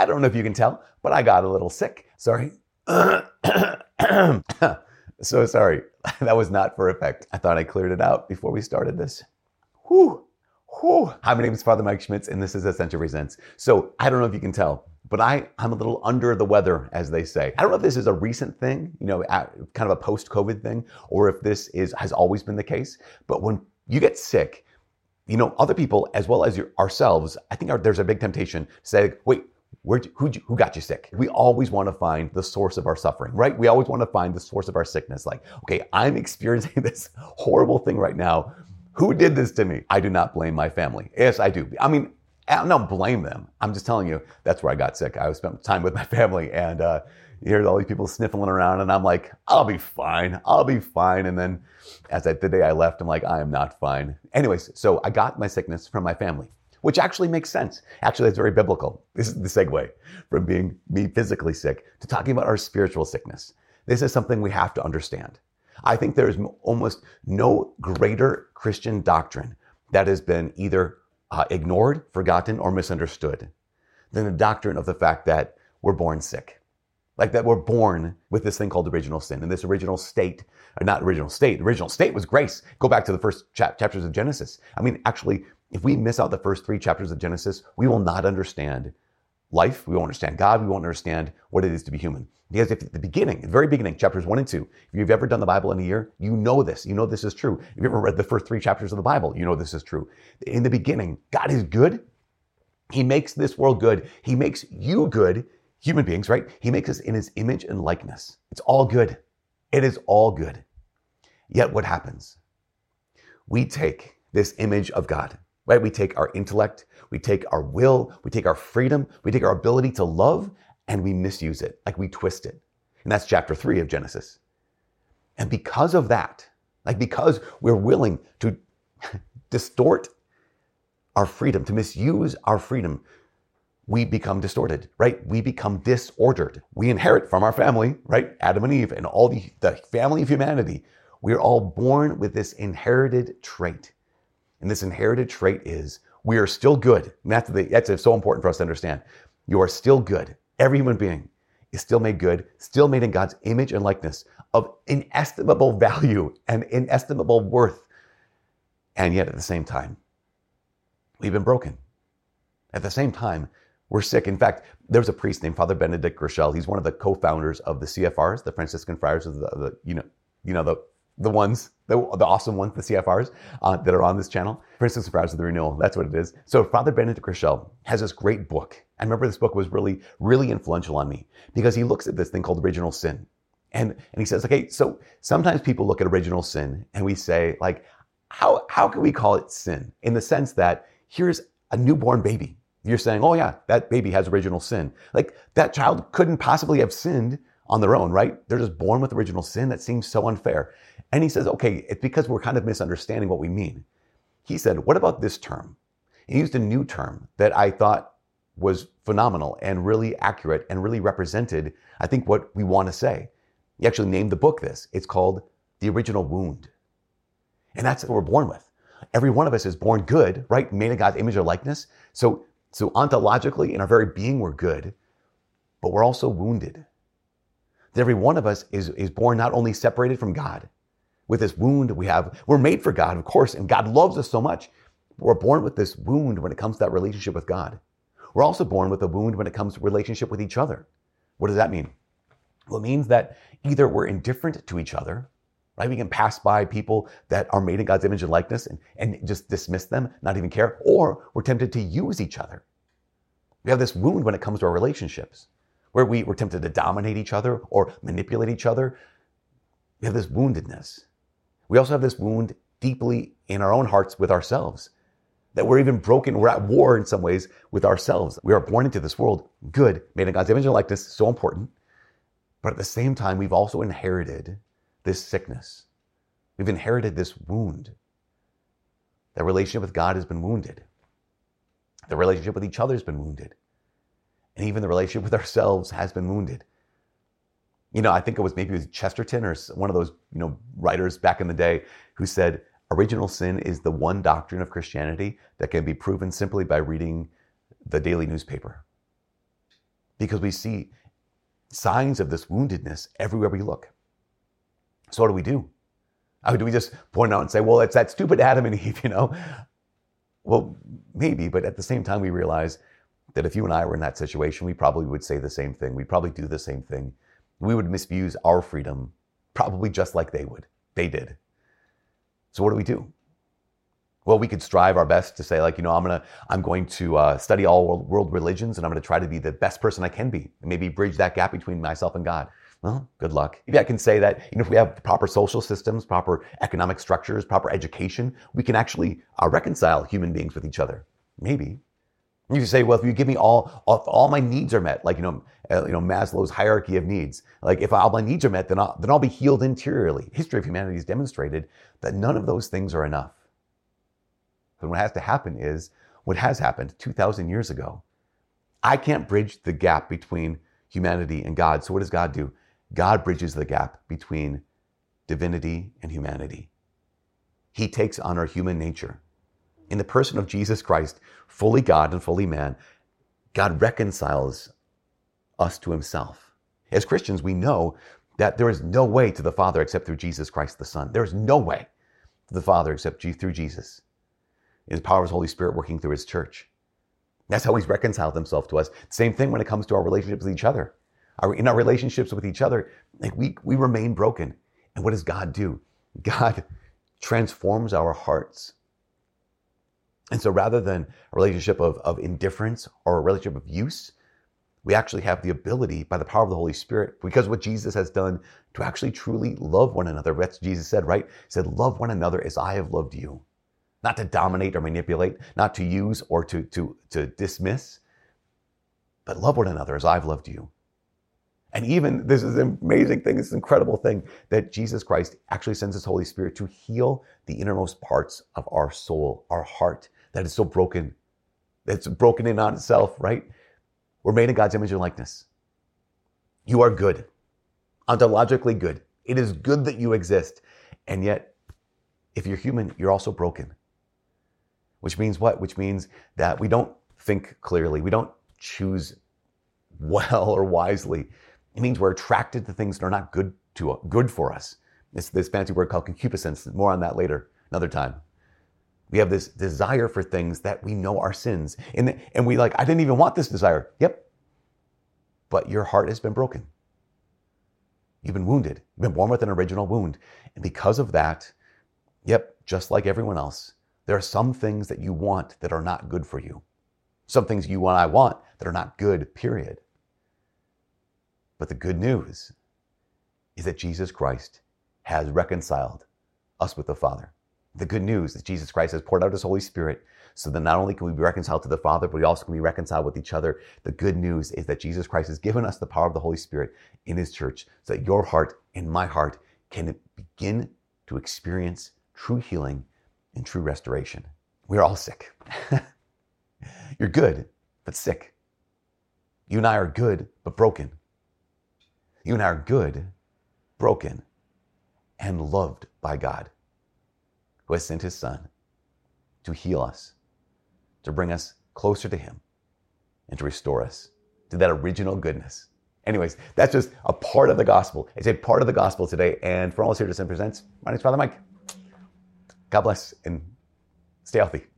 I don't know if you can tell, but I got a little sick. Sorry. so sorry. That was not for effect. I thought I cleared it out before we started this. Whew. Whew. Hi, my name is Father Mike Schmitz, and this is Ascension Presents. So I don't know if you can tell, but I, I'm a little under the weather, as they say. I don't know if this is a recent thing, you know, kind of a post-COVID thing, or if this is has always been the case. But when you get sick, you know, other people as well as your, ourselves, I think our, there's a big temptation to say, wait, where, who, who got you sick? We always want to find the source of our suffering, right? We always want to find the source of our sickness. Like, okay, I'm experiencing this horrible thing right now. Who did this to me? I do not blame my family. Yes, I do. I mean, I don't blame them. I'm just telling you, that's where I got sick. I spent time with my family and uh, you hear all these people sniffling around and I'm like, I'll be fine. I'll be fine. And then as I, the day I left, I'm like, I am not fine. Anyways, so I got my sickness from my family, which actually makes sense. Actually, that's very biblical. This is the segue from being me physically sick to talking about our spiritual sickness. This is something we have to understand. I think there is almost no greater Christian doctrine that has been either uh, ignored, forgotten, or misunderstood than the doctrine of the fact that we're born sick. Like that we're born with this thing called original sin. And this original state, or not original state, original state was grace. Go back to the first chap- chapters of Genesis. I mean, actually, if we miss out the first three chapters of Genesis, we will not understand life. We won't understand God. We won't understand what it is to be human. Because if at the beginning, the very beginning, chapters one and two, if you've ever done the Bible in a year, you know this. You know this is true. If you've ever read the first three chapters of the Bible, you know this is true. In the beginning, God is good. He makes this world good. He makes you good human beings, right? He makes us in his image and likeness. It's all good. It is all good. Yet what happens? We take this image of God, right? We take our intellect, we take our will, we take our freedom, we take our ability to love, and we misuse it, like we twist it. And that's chapter three of Genesis. And because of that, like because we're willing to distort our freedom, to misuse our freedom we become distorted, right? We become disordered. We inherit from our family, right? Adam and Eve and all the, the family of humanity. We're all born with this inherited trait. And this inherited trait is we are still good. And that's, the, that's so important for us to understand. You are still good. Every human being is still made good, still made in God's image and likeness of inestimable value and inestimable worth. And yet at the same time, we've been broken. At the same time, we're sick. In fact, there's a priest named Father Benedict Groeschel. He's one of the co-founders of the CFRs, the Franciscan Friars of the, the you know, you know the the ones, the, the awesome ones, the CFRs uh, that are on this channel. Franciscan Friars of the Renewal. That's what it is. So Father Benedict Groeschel has this great book. I remember this book was really, really influential on me because he looks at this thing called original sin. And, and he says, okay, so sometimes people look at original sin and we say, like, how, how can we call it sin? In the sense that here's a newborn baby you're saying, oh yeah, that baby has original sin. Like that child couldn't possibly have sinned on their own, right? They're just born with original sin. That seems so unfair. And he says, okay, it's because we're kind of misunderstanding what we mean. He said, what about this term? He used a new term that I thought was phenomenal and really accurate and really represented, I think, what we want to say. He actually named the book this. It's called The Original Wound. And that's what we're born with. Every one of us is born good, right? Made in God's image or likeness. So so ontologically, in our very being, we're good, but we're also wounded. That every one of us is, is born not only separated from God, with this wound we have, we're made for God, of course, and God loves us so much. We're born with this wound when it comes to that relationship with God. We're also born with a wound when it comes to relationship with each other. What does that mean? Well, it means that either we're indifferent to each other, right? We can pass by people that are made in God's image and likeness and, and just dismiss them, not even care, or we're tempted to use each other. We have this wound when it comes to our relationships, where we, we're tempted to dominate each other or manipulate each other. We have this woundedness. We also have this wound deeply in our own hearts with ourselves, that we're even broken, we're at war in some ways with ourselves. We are born into this world good, made in God's image and likeness, so important. But at the same time, we've also inherited this sickness. We've inherited this wound. That relationship with God has been wounded. The relationship with each other has been wounded. And even the relationship with ourselves has been wounded. You know, I think it was maybe it was Chesterton or one of those, you know, writers back in the day who said original sin is the one doctrine of Christianity that can be proven simply by reading the daily newspaper. because we see signs of this woundedness everywhere we look. So what do we do? How do we just point out and say, well, it's that stupid Adam and Eve, you know? Well, maybe, but at the same time, we realize that if you and I were in that situation, we probably would say the same thing. We'd probably do the same thing. We would misuse our freedom probably just like they would. They did. So what do we do? Well, we could strive our best to say, like, you know, I'm gonna, I'm going to uh, study all world religions, and I'm gonna try to be the best person I can be, and maybe bridge that gap between myself and God. Well, good luck. Maybe I can say that, you know, if we have proper social systems, proper economic structures, proper education, we can actually uh, reconcile human beings with each other. Maybe. You say, well, if you give me all, all, all my needs are met, like you know, uh, you know Maslow's hierarchy of needs. Like if all my needs are met, then I'll, then I'll be healed interiorly. History of humanity has demonstrated that none of those things are enough. But what has to happen is what has happened 2,000 years ago. I can't bridge the gap between humanity and God. So what does God do? God bridges the gap between divinity and humanity. He takes on our human nature. In the person of Jesus Christ, fully God and fully man, God reconciles us to himself. As Christians, we know that there is no way to the Father except through Jesus Christ the Son. There is no way to the Father except through Jesus in the power of his Holy Spirit working through his church. That's how he's reconciled himself to us. Same thing when it comes to our relationships with each other. Our, in our relationships with each other, like we, we remain broken. And what does God do? God transforms our hearts. And so rather than a relationship of, of indifference or a relationship of use, we actually have the ability by the power of the Holy Spirit, because what Jesus has done, to actually truly love one another. That's Jesus said, right? He said, Love one another as I have loved you not to dominate or manipulate, not to use or to, to, to dismiss, but love one another as I've loved you. And even this is an amazing thing, this incredible thing that Jesus Christ actually sends his Holy Spirit to heal the innermost parts of our soul, our heart that is so broken, that's broken in on itself, right? We're made in God's image and likeness. You are good, ontologically good. It is good that you exist. And yet, if you're human, you're also broken which means what? Which means that we don't think clearly. We don't choose well or wisely. It means we're attracted to things that are not good to good for us. It's this fancy word called concupiscence. More on that later, another time. We have this desire for things that we know are sins. And, and we like, I didn't even want this desire. Yep. But your heart has been broken. You've been wounded. You've been born with an original wound. And because of that, yep, just like everyone else, there are some things that you want that are not good for you. Some things you and I want that are not good, period. But the good news is that Jesus Christ has reconciled us with the Father. The good news is Jesus Christ has poured out his Holy Spirit so that not only can we be reconciled to the Father, but we also can be reconciled with each other. The good news is that Jesus Christ has given us the power of the Holy Spirit in his church so that your heart and my heart can begin to experience true healing and true restoration. We're all sick. You're good, but sick. You and I are good, but broken. You and I are good, broken, and loved by God, who has sent his Son to heal us, to bring us closer to him, and to restore us to that original goodness. Anyways, that's just a part of the gospel. It's a part of the gospel today. And for all us here Ascension Presents, my name is Father Mike. God bless and stay healthy.